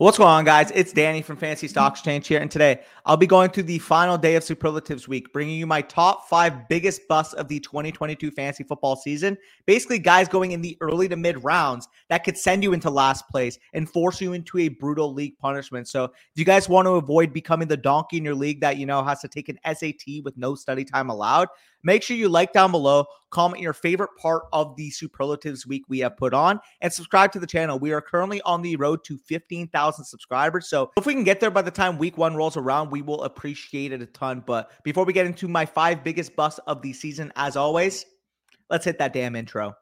What's going on, guys? It's Danny from Fantasy Stock Exchange here, and today I'll be going through the final day of Superlatives Week, bringing you my top five biggest busts of the 2022 fantasy football season. Basically, guys going in the early to mid rounds that could send you into last place and force you into a brutal league punishment. So, if you guys want to avoid becoming the donkey in your league that you know has to take an SAT with no study time allowed, Make sure you like down below, comment your favorite part of the superlatives week we have put on, and subscribe to the channel. We are currently on the road to 15,000 subscribers. So if we can get there by the time week one rolls around, we will appreciate it a ton. But before we get into my five biggest busts of the season, as always, let's hit that damn intro.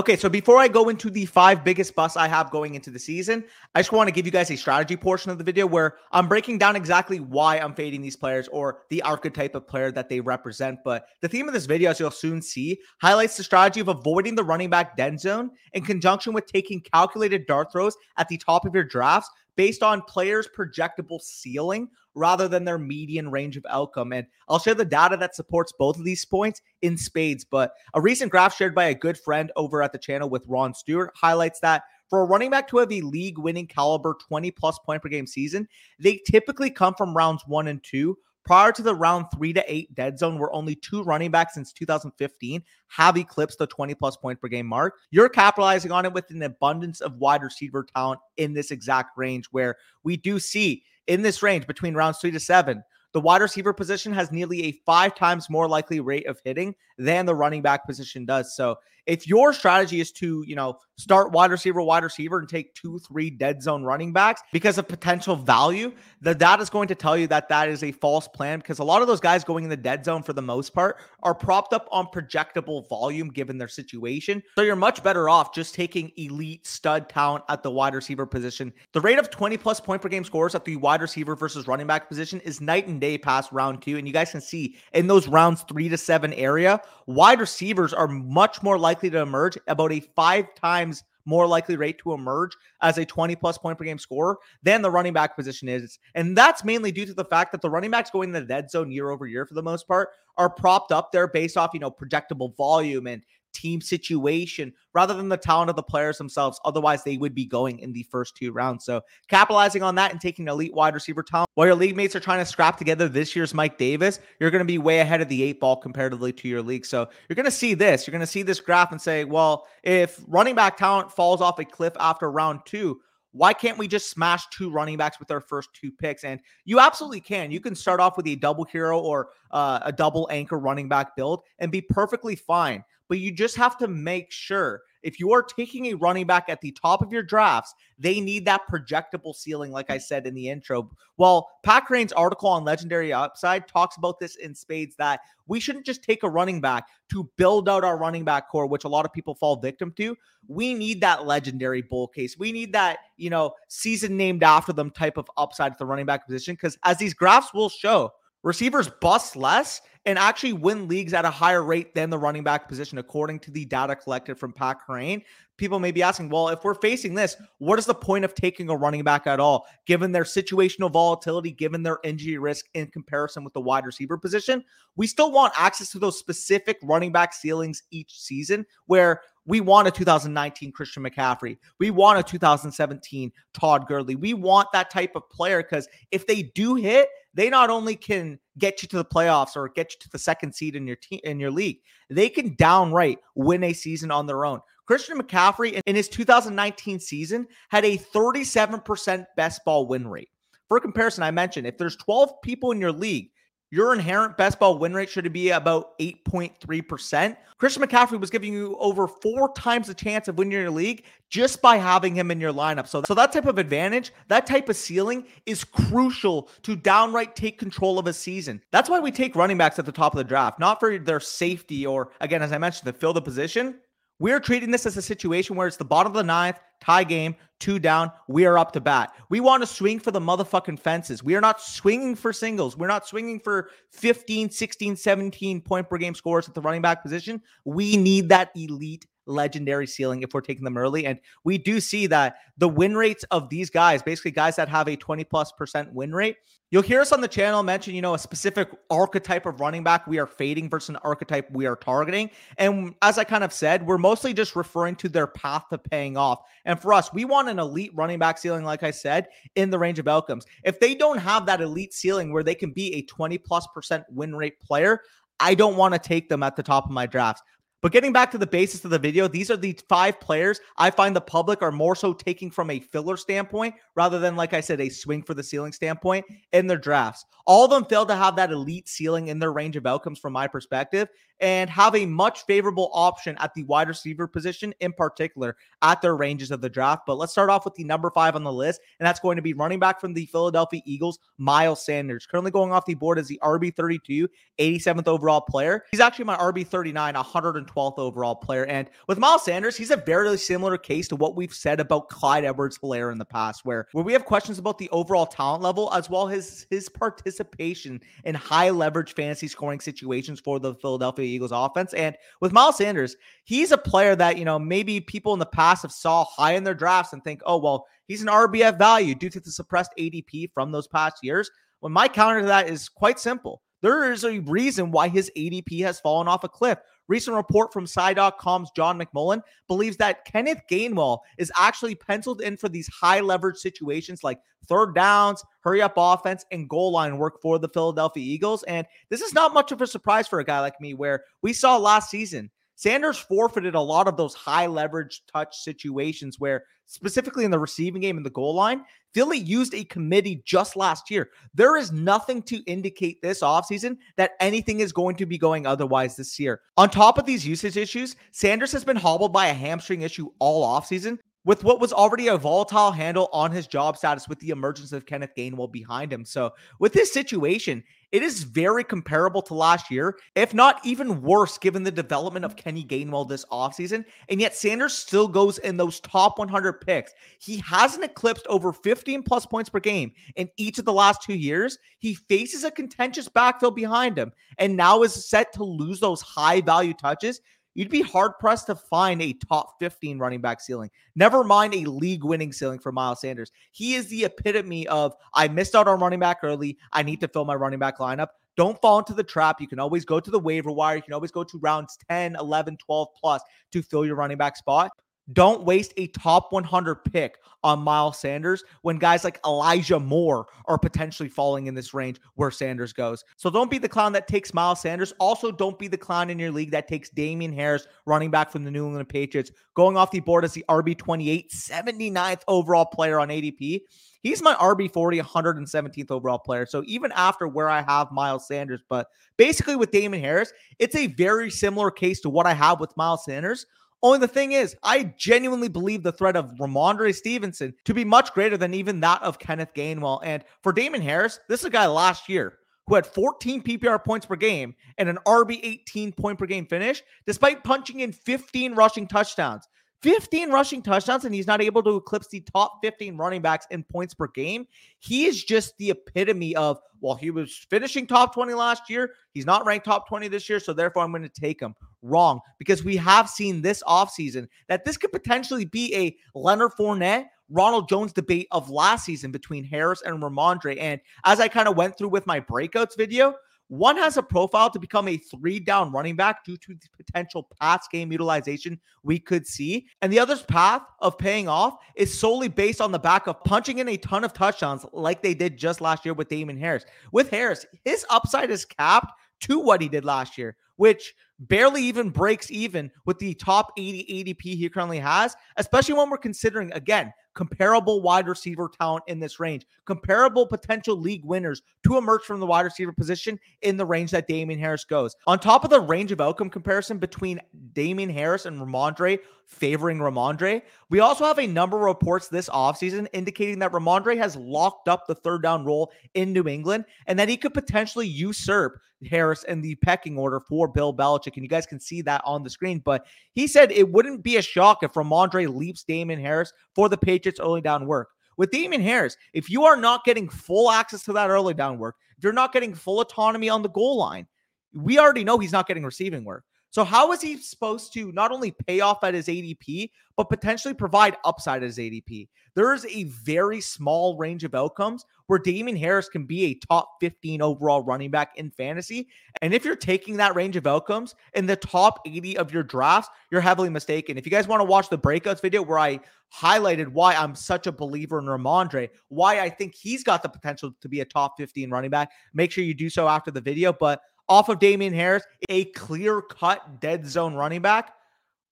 Okay, so before I go into the five biggest busts I have going into the season, I just want to give you guys a strategy portion of the video where I'm breaking down exactly why I'm fading these players or the archetype of player that they represent. But the theme of this video, as you'll soon see, highlights the strategy of avoiding the running back dead zone in conjunction with taking calculated dart throws at the top of your drafts based on players' projectable ceiling rather than their median range of outcome. And I'll share the data that supports both of these points in spades. But a recent graph shared by a good friend over at the channel with Ron Stewart highlights that for a running back to have a league winning caliber 20 plus point per game season, they typically come from rounds one and two. Prior to the round three to eight dead zone, where only two running backs since 2015 have eclipsed the 20 plus point per game mark, you're capitalizing on it with an abundance of wide receiver talent in this exact range where we do see in this range between rounds three to seven. The wide receiver position has nearly a five times more likely rate of hitting than the running back position does. So if your strategy is to, you know, start wide receiver, wide receiver, and take two, three dead zone running backs because of potential value, the data is going to tell you that that is a false plan because a lot of those guys going in the dead zone for the most part are propped up on projectable volume given their situation. So you're much better off just taking elite stud talent at the wide receiver position. The rate of 20 plus point per game scores at the wide receiver versus running back position is night and day past round two. And you guys can see in those rounds three to seven area, wide receivers are much more likely to emerge, about a five times more likely rate to emerge as a 20 plus point per game scorer than the running back position is. And that's mainly due to the fact that the running backs going in the dead zone year over year for the most part are propped up there based off, you know, projectable volume and team situation rather than the talent of the players themselves. Otherwise, they would be going in the first two rounds. So, capitalizing on that and taking elite wide receiver talent while your league mates are trying to scrap together this year's Mike Davis, you're going to be way ahead of the eight ball comparatively to your league. So, you're going to see this. You're going to see this graph and say, well, if running back talent falls off a cliff after round two, why can't we just smash two running backs with our first two picks? And you absolutely can. You can start off with a double hero or uh, a double anchor running back build and be perfectly fine but you just have to make sure if you are taking a running back at the top of your drafts, they need that projectable ceiling, like I said in the intro. Well, Pat Kerrane's article on Legendary Upside talks about this in spades that we shouldn't just take a running back to build out our running back core, which a lot of people fall victim to. We need that legendary bull case. We need that, you know, season named after them type of upside at the running back position. Because as these graphs will show, receivers bust less and actually win leagues at a higher rate than the running back position, according to the data collected from Pat Kerrane. People may be asking, well, if we're facing this, what is the point of taking a running back at all, given their situational volatility, given their injury risk in comparison with the wide receiver position? We still want access to those specific running back ceilings each season where we want a 2019 Christian McCaffrey. We want a 2017 Todd Gurley. We want that type of player because if they do hit, they not only can get you to the playoffs or get you to the second seed in your team in your league, they can downright win a season on their own. Christian McCaffrey in his 2019 season had a 37% best ball win rate. For comparison, I mentioned if there's 12 people in your league your inherent best ball win rate should be about 8.3%. Christian McCaffrey was giving you over four times the chance of winning your league just by having him in your lineup. So, so that type of advantage, that type of ceiling is crucial to downright take control of a season. That's why we take running backs at the top of the draft, not for their safety or, again, as I mentioned, to fill the position. We're treating this as a situation where it's the bottom of the ninth, tie game, two down. We are up to bat. We want to swing for the motherfucking fences. We are not swinging for singles. We're not swinging for 15, 16, 17 point per game scores at the running back position. We need that elite legendary ceiling if we're taking them early. And we do see that the win rates of these guys, basically guys that have a 20 plus percent win rate, You'll hear us on the channel mention, you know, a specific archetype of running back we are fading versus an archetype we are targeting. And as I kind of said, we're mostly just referring to their path to paying off. And for us, we want an elite running back ceiling, like I said, in the range of outcomes. If they don't have that elite ceiling where they can be a 20 plus percent win rate player, I don't want to take them at the top of my drafts. But getting back to the basis of the video, these are the five players I find the public are more so taking from a filler standpoint rather than, like I said, a swing for the ceiling standpoint in their drafts. All of them fail to have that elite ceiling in their range of outcomes from my perspective and have a much favorable option at the wide receiver position in particular at their ranges of the draft. But let's start off with the number five on the list, and that's going to be running back from the Philadelphia Eagles, Miles Sanders. Currently going off the board as the RB32, 87th overall player. He's actually my RB39, 112th overall player. And with Miles Sanders, he's a very similar case to what we've said about Clyde Edwards Helaire in the past, where, where we have questions about the overall talent level as well as his participation in high leverage fantasy scoring situations for the Philadelphia Eagles offense. And with Miles Sanders, he's a player that, you know, maybe people in the past have saw high in their drafts and think, oh, well, he's an RBF value due to the suppressed ADP from those past years. When my counter to that is quite simple. There is a reason why his ADP has fallen off a cliff. Recent report from Psy.com's John McMullen believes that Kenneth Gainwell is actually penciled in for these high leverage situations like third downs, hurry up offense, and goal line work for the Philadelphia Eagles. And this is not much of a surprise for a guy like me, where we saw last season Sanders forfeited a lot of those high leverage touch situations where, specifically in the receiving game and the goal line, Philly used a committee just last year. There is nothing to indicate this offseason that anything is going to be going otherwise this year. On top of these usage issues, Sanders has been hobbled by a hamstring issue all offseason with what was already a volatile handle on his job status with the emergence of Kenneth Gainwell behind him. So, with this situation, it is very comparable to last year, if not even worse, given the development of Kenny Gainwell this offseason. And yet, Sanders still goes in those top 100 picks. He hasn't eclipsed over 15 plus points per game in each of the last two years. He faces a contentious backfield behind him and now is set to lose those high value touches you'd be hard pressed to find a top 15 running back ceiling. Never mind a league winning ceiling for Miles Sanders. He is the epitome of I missed out on running back early. I need to fill my running back lineup. Don't fall into the trap. You can always go to the waiver wire. You can always go to rounds 10, 11, 12 plus to fill your running back spot. Don't waste a top 100 pick on Miles Sanders when guys like Elijah Moore are potentially falling in this range where Sanders goes. So don't be the clown that takes Miles Sanders. Also, don't be the clown in your league that takes Damien Harris, running back from the New England Patriots, going off the board as the RB28, 79th overall player on ADP. He's my RB40, 117th overall player. So even after where I have Miles Sanders, but basically with Damien Harris, it's a very similar case to what I have with Miles Sanders. Only the thing is, I genuinely believe the threat of Rhamondre Stevenson to be much greater than even that of Kenneth Gainwell. And for Damien Harris, this is a guy last year who had 14 PPR points per game and an RB 18 point per game finish, despite punching in 15 rushing touchdowns. 15 rushing touchdowns and he's not able to eclipse the top 15 running backs in points per game. He is just the epitome of, well, he was finishing top 20 last year. He's not ranked top 20 this year, so therefore I'm going to take him. Wrong, because we have seen this offseason that this could potentially be a Leonard Fournette Ronald Jones debate of last season between Harris and Rhamondre. And as I kind of went through with my breakouts video, one has a profile to become a three down running back due to the potential pass game utilization we could see. And the other's path of paying off is solely based on the back of punching in a ton of touchdowns like they did just last year with Damien Harris. With Harris, his upside is capped to what he did last year, which barely even breaks even with the top 80 ADP he currently has, especially when we're considering, again, comparable wide receiver talent in this range, comparable potential league winners to emerge from the wide receiver position in the range that Damien Harris goes. On top of the range of outcome comparison between Damien Harris and Rhamondre favoring Rhamondre. we also have a number of reports this offseason indicating that Rhamondre has locked up the third down role in New England and that he could potentially usurp Harris in the pecking order for Bill Belichick. And you guys can see that on the screen. But he said it wouldn't be a shock if Rhamondre leaps Damien Harris for the Patriots early down work. With Damien Harris, if you are not getting full access to that early down work, if you're not getting full autonomy on the goal line, we already know he's not getting receiving work. So, how is he supposed to not only pay off at his ADP, but potentially provide upside at his ADP? There is a very small range of outcomes where Damien Harris can be a top 15 overall running back in fantasy. And if you're taking that range of outcomes in the top 80 of your drafts, you're heavily mistaken. If you guys want to watch the breakouts video where I highlighted why I'm such a believer in Rhamondre, why I think he's got the potential to be a top 15 running back, make sure you do so after the video. But off of Damien Harris, a clear cut dead zone running back.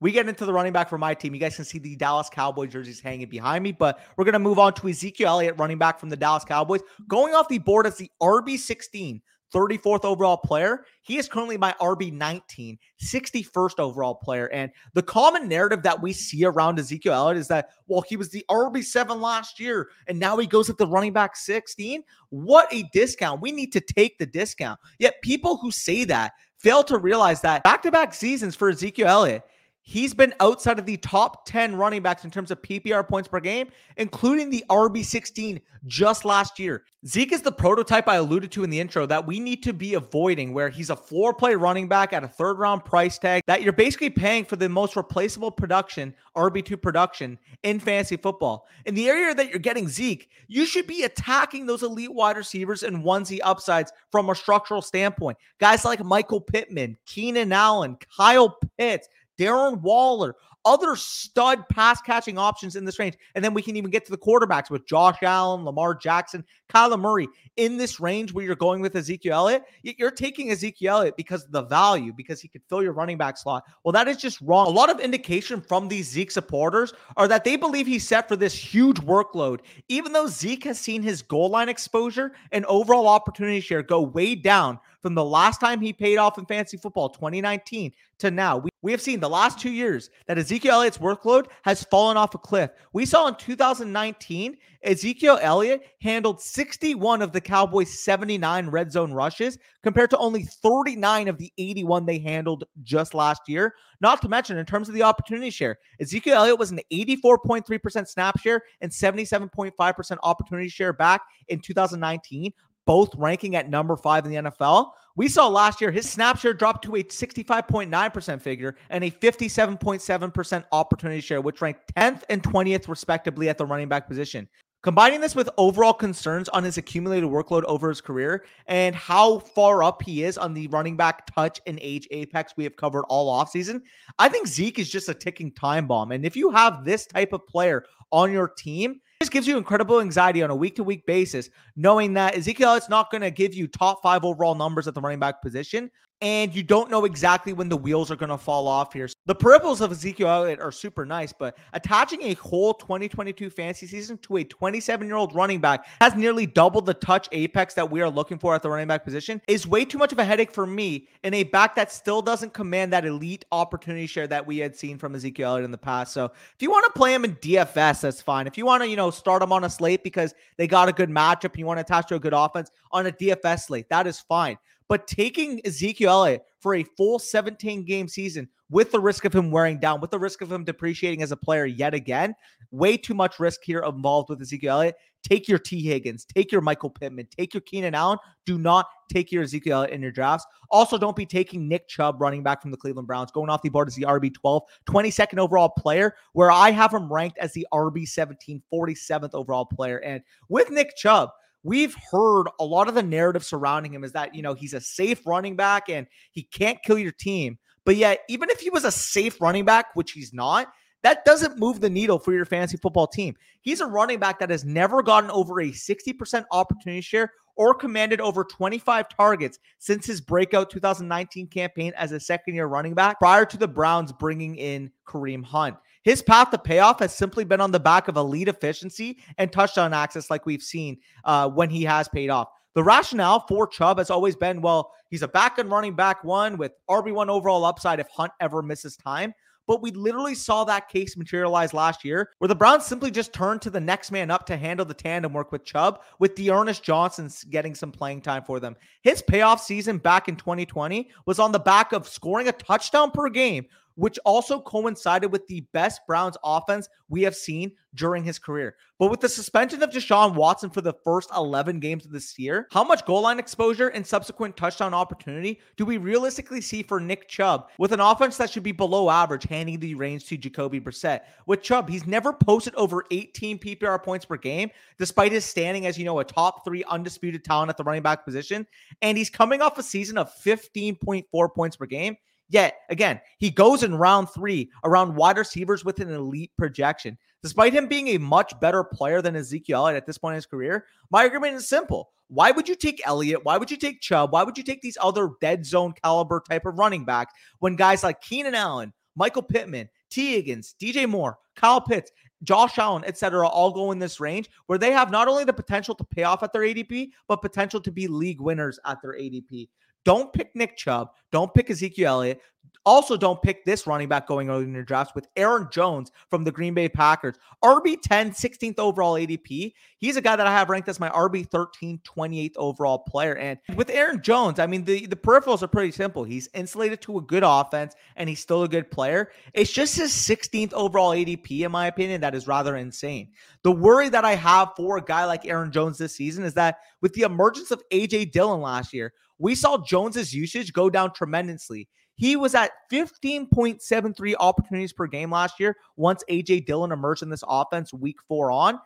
We get into the running back for my team. You guys can see the Dallas Cowboys jerseys hanging behind me, but we're going to move on to Ezekiel Elliott, running back from the Dallas Cowboys, going off the board as the RB16. 34th overall player. He is currently my RB 19, 61st overall player. And the common narrative that we see around Ezekiel Elliott is that, well, he was the RB 7 last year and now he goes at the running back 16. What a discount. We need to take the discount. Yet people who say that fail to realize that back to back seasons for Ezekiel Elliott, He's been outside of the top 10 running backs in terms of PPR points per game, including the RB16 just last year. Zeke is the prototype I alluded to in the intro that we need to be avoiding, where he's a floor play running back at a third round price tag that you're basically paying for the most replaceable production, RB2 production in fantasy football. In the area that you're getting Zeke, you should be attacking those elite wide receivers and onesie upsides from a structural standpoint. Guys like Michael Pittman, Keenan Allen, Kyle Pitts, Darren Waller, other stud pass catching options in this range. And then we can even get to the quarterbacks with Josh Allen, Lamar Jackson, Kyler Murray in this range where you're going with Ezekiel Elliott. You're taking Ezekiel Elliott because of the value, because he could fill your running back slot. Well, that is just wrong. A lot of indication from these Zeke supporters are that they believe he's set for this huge workload, even though Zeke has seen his goal line exposure and overall opportunity share go way down from the last time he paid off in fantasy football, 2019, to now. We, we have seen the last two years that Ezekiel Elliott's workload has fallen off a cliff. We saw in 2019, Ezekiel Elliott handled 61 of the Cowboys' 79 red zone rushes compared to only 39 of the 81 they handled just last year. Not to mention, in terms of the opportunity share, Ezekiel Elliott was an 84.3% snap share and 77.5% opportunity share back in 2019 both ranking at number five in the NFL. We saw last year his snap share dropped to a 65.9% figure and a 57.7% opportunity share, which ranked 10th and 20th, respectively, at the running back position. Combining this with overall concerns on his accumulated workload over his career and how far up he is on the running back touch and age apex we have covered all offseason, I think Zeke is just a ticking time bomb. And if you have this type of player on your team, this gives you incredible anxiety on a week to week basis, knowing that Ezekiel is not going to give you top five overall numbers at the running back position, and you don't know exactly when the wheels are going to fall off here. The peripherals of Ezekiel Elliott are super nice, but attaching a whole 2022 fantasy season to a 27 year old running back has nearly doubled the touch apex that we are looking for at the running back position is way too much of a headache for me in a back that still doesn't command that elite opportunity share that we had seen from Ezekiel Elliott in the past. So if you want to play him in DFS, that's fine. If you want to, you know, start him on a slate because they got a good matchup and you want to attach to a good offense on a DFS slate, that is fine. But taking Ezekiel Elliott for a full 17 game season with the risk of him wearing down, with the risk of him depreciating as a player yet again, way too much risk here involved with Ezekiel Elliott. Take your Tee Higgins, take your Michael Pittman, take your Keenan Allen. Do not take your Ezekiel Elliott in your drafts. Also, don't be taking Nick Chubb, running back from the Cleveland Browns, going off the board as the RB12, 22nd overall player, where I have him ranked as the RB17, 47th overall player. And with Nick Chubb, we've heard a lot of the narrative surrounding him is that, you know, he's a safe running back and he can't kill your team. But yet, even if he was a safe running back, which he's not, that doesn't move the needle for your fantasy football team. He's a running back that has never gotten over a 60% opportunity share or commanded over 25 targets since his breakout 2019 campaign as a second year running back prior to the Browns bringing in Kareem Hunt. His path to payoff has simply been on the back of elite efficiency and touchdown access, like we've seen uh, when he has paid off. The rationale for Chubb has always been well, he's a back and running back one with RB1 overall upside if Hunt ever misses time. But we literally saw that case materialize last year where the Browns simply just turned to the next man up to handle the tandem work with Chubb, with D'Ernest Johnson getting some playing time for them. His payoff season back in 2020 was on the back of scoring a touchdown per game which also coincided with the best Browns offense we have seen during his career. But with the suspension of Deshaun Watson for the first 11 games of this year, how much goal line exposure and subsequent touchdown opportunity do we realistically see for Nick Chubb with an offense that should be below average, handing the reins to Jacoby Brissett? With Chubb, he's never posted over 18 PPR points per game, despite his standing as, you know, a top three undisputed talent at the running back position. And he's coming off a season of 15.4 points per game. Yet again, he goes in round three around wide receivers with an elite projection. Despite him being a much better player than Ezekiel Elliott at this point in his career, my argument is simple. Why would you take Elliott? Why would you take Chubb? Why would you take these other dead zone caliber type of running backs when guys like Keenan Allen, Michael Pittman, Tee Higgins, DJ Moore, Kyle Pitts, Josh Allen, etc., all go in this range where they have not only the potential to pay off at their ADP, but potential to be league winners at their ADP. Don't pick Nick Chubb. Don't pick Ezekiel Elliott. Also, don't pick this running back going early in your drafts with Aaron Jones from the Green Bay Packers. RB 10, 16th overall ADP. He's a guy that I have ranked as my RB 13, 28th overall player. And with Aaron Jones, I mean, the, the peripherals are pretty simple. He's insulated to a good offense and he's still a good player. It's just his 16th overall ADP, in my opinion, that is rather insane. The worry that I have for a guy like Aaron Jones this season is that with the emergence of AJ Dillon last year, we saw Jones's usage go down tremendously. He was at 15.73 opportunities per game last year once AJ Dillon emerged in this offense week four on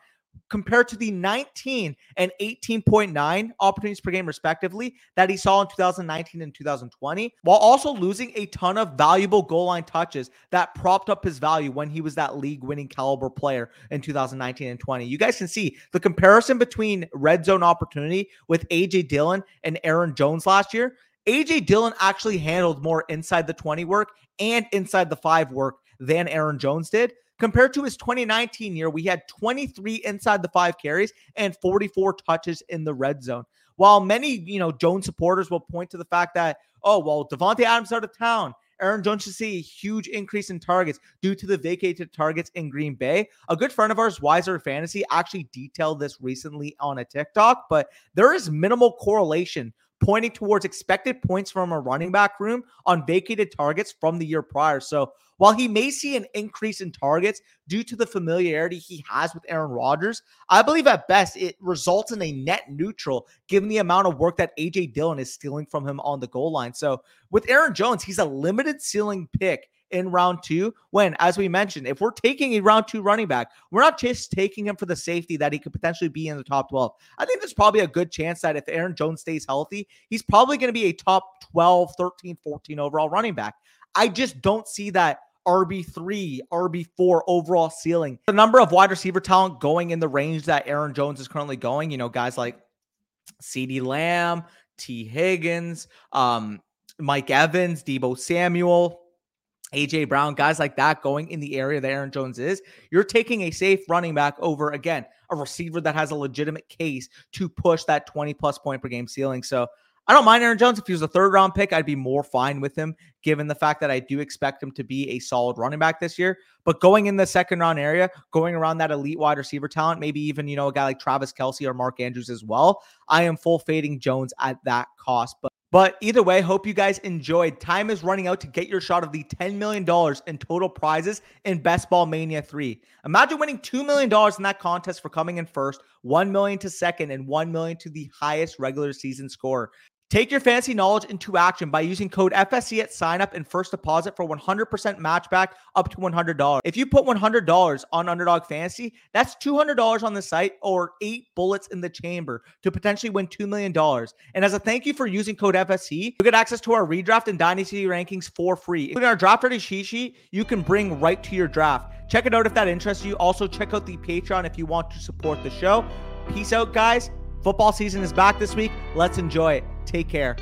compared to the 19 and 18.9 opportunities per game, respectively, that he saw in 2019 and 2020, while also losing a ton of valuable goal line touches that propped up his value when he was that league winning caliber player in 2019 and 20. You guys can see the comparison between red zone opportunity with AJ Dillon and Aaron Jones last year. AJ Dillon actually handled more inside the 20 work and inside the five work than Aaron Jones did. Compared to his 2019 year, we had 23 inside the five carries and 44 touches in the red zone. While many, you know, Jones supporters will point to the fact that, oh, well, Davante Adams out of town. Aaron Jones should see a huge increase in targets due to the vacated targets in Green Bay. A good friend of ours, Wiser Fantasy, actually detailed this recently on a TikTok, but there is minimal correlation pointing towards expected points from a running back room on vacated targets from the year prior. So while he may see an increase in targets due to the familiarity he has with Aaron Rodgers, I believe at best it results in a net neutral given the amount of work that AJ Dillon is stealing from him on the goal line. So with Aaron Jones, he's a limited ceiling pick in round two. When, as we mentioned, if we're taking a round two running back, we're not just taking him for the safety that he could potentially be in the top 12. I think there's probably a good chance that if Aaron Jones stays healthy, he's probably going to be a top 12, 13, 14 overall running back. I just don't see that RB3, RB4 overall ceiling. The number of wide receiver talent going in the range that Aaron Jones is currently going, you know, guys like CeeDee Lamb, Tee Higgins, um, Mike Evans, Deebo Samuel, AJ Brown, guys like that going in the area that Aaron Jones is, you're taking a safe running back over, again, a receiver that has a legitimate case to push that 20 plus point per game ceiling. So I don't mind Aaron Jones. If he was a third round pick, I'd be more fine with him, given the fact that I do expect him to be a solid running back this year. But going in the second round area, going around that elite wide receiver talent, maybe even, you know, a guy like Travis Kelce or Mark Andrews as well, I am full fading Jones at that cost. But but either way, hope you guys enjoyed. Time is running out to get your shot of the $10 million in total prizes in Best Ball Mania 3. Imagine winning $2 million in that contest for coming in first, 1 million to second, and 1 million to the highest regular season score. Take your fantasy knowledge into action by using code FSE at signup and first deposit for 100% matchback up to $100. If you put $100 on Underdog Fantasy, that's $200 on the site or eight bullets in the chamber to potentially win $2 million. And as a thank you for using code FSE, you get access to our redraft and dynasty rankings for free. Including our draft ready cheat sheet, you can bring right to your draft. Check it out if that interests you. Also, check out the Patreon if you want to support the show. Peace out, guys. Football season is back this week. Let's enjoy it. Take care.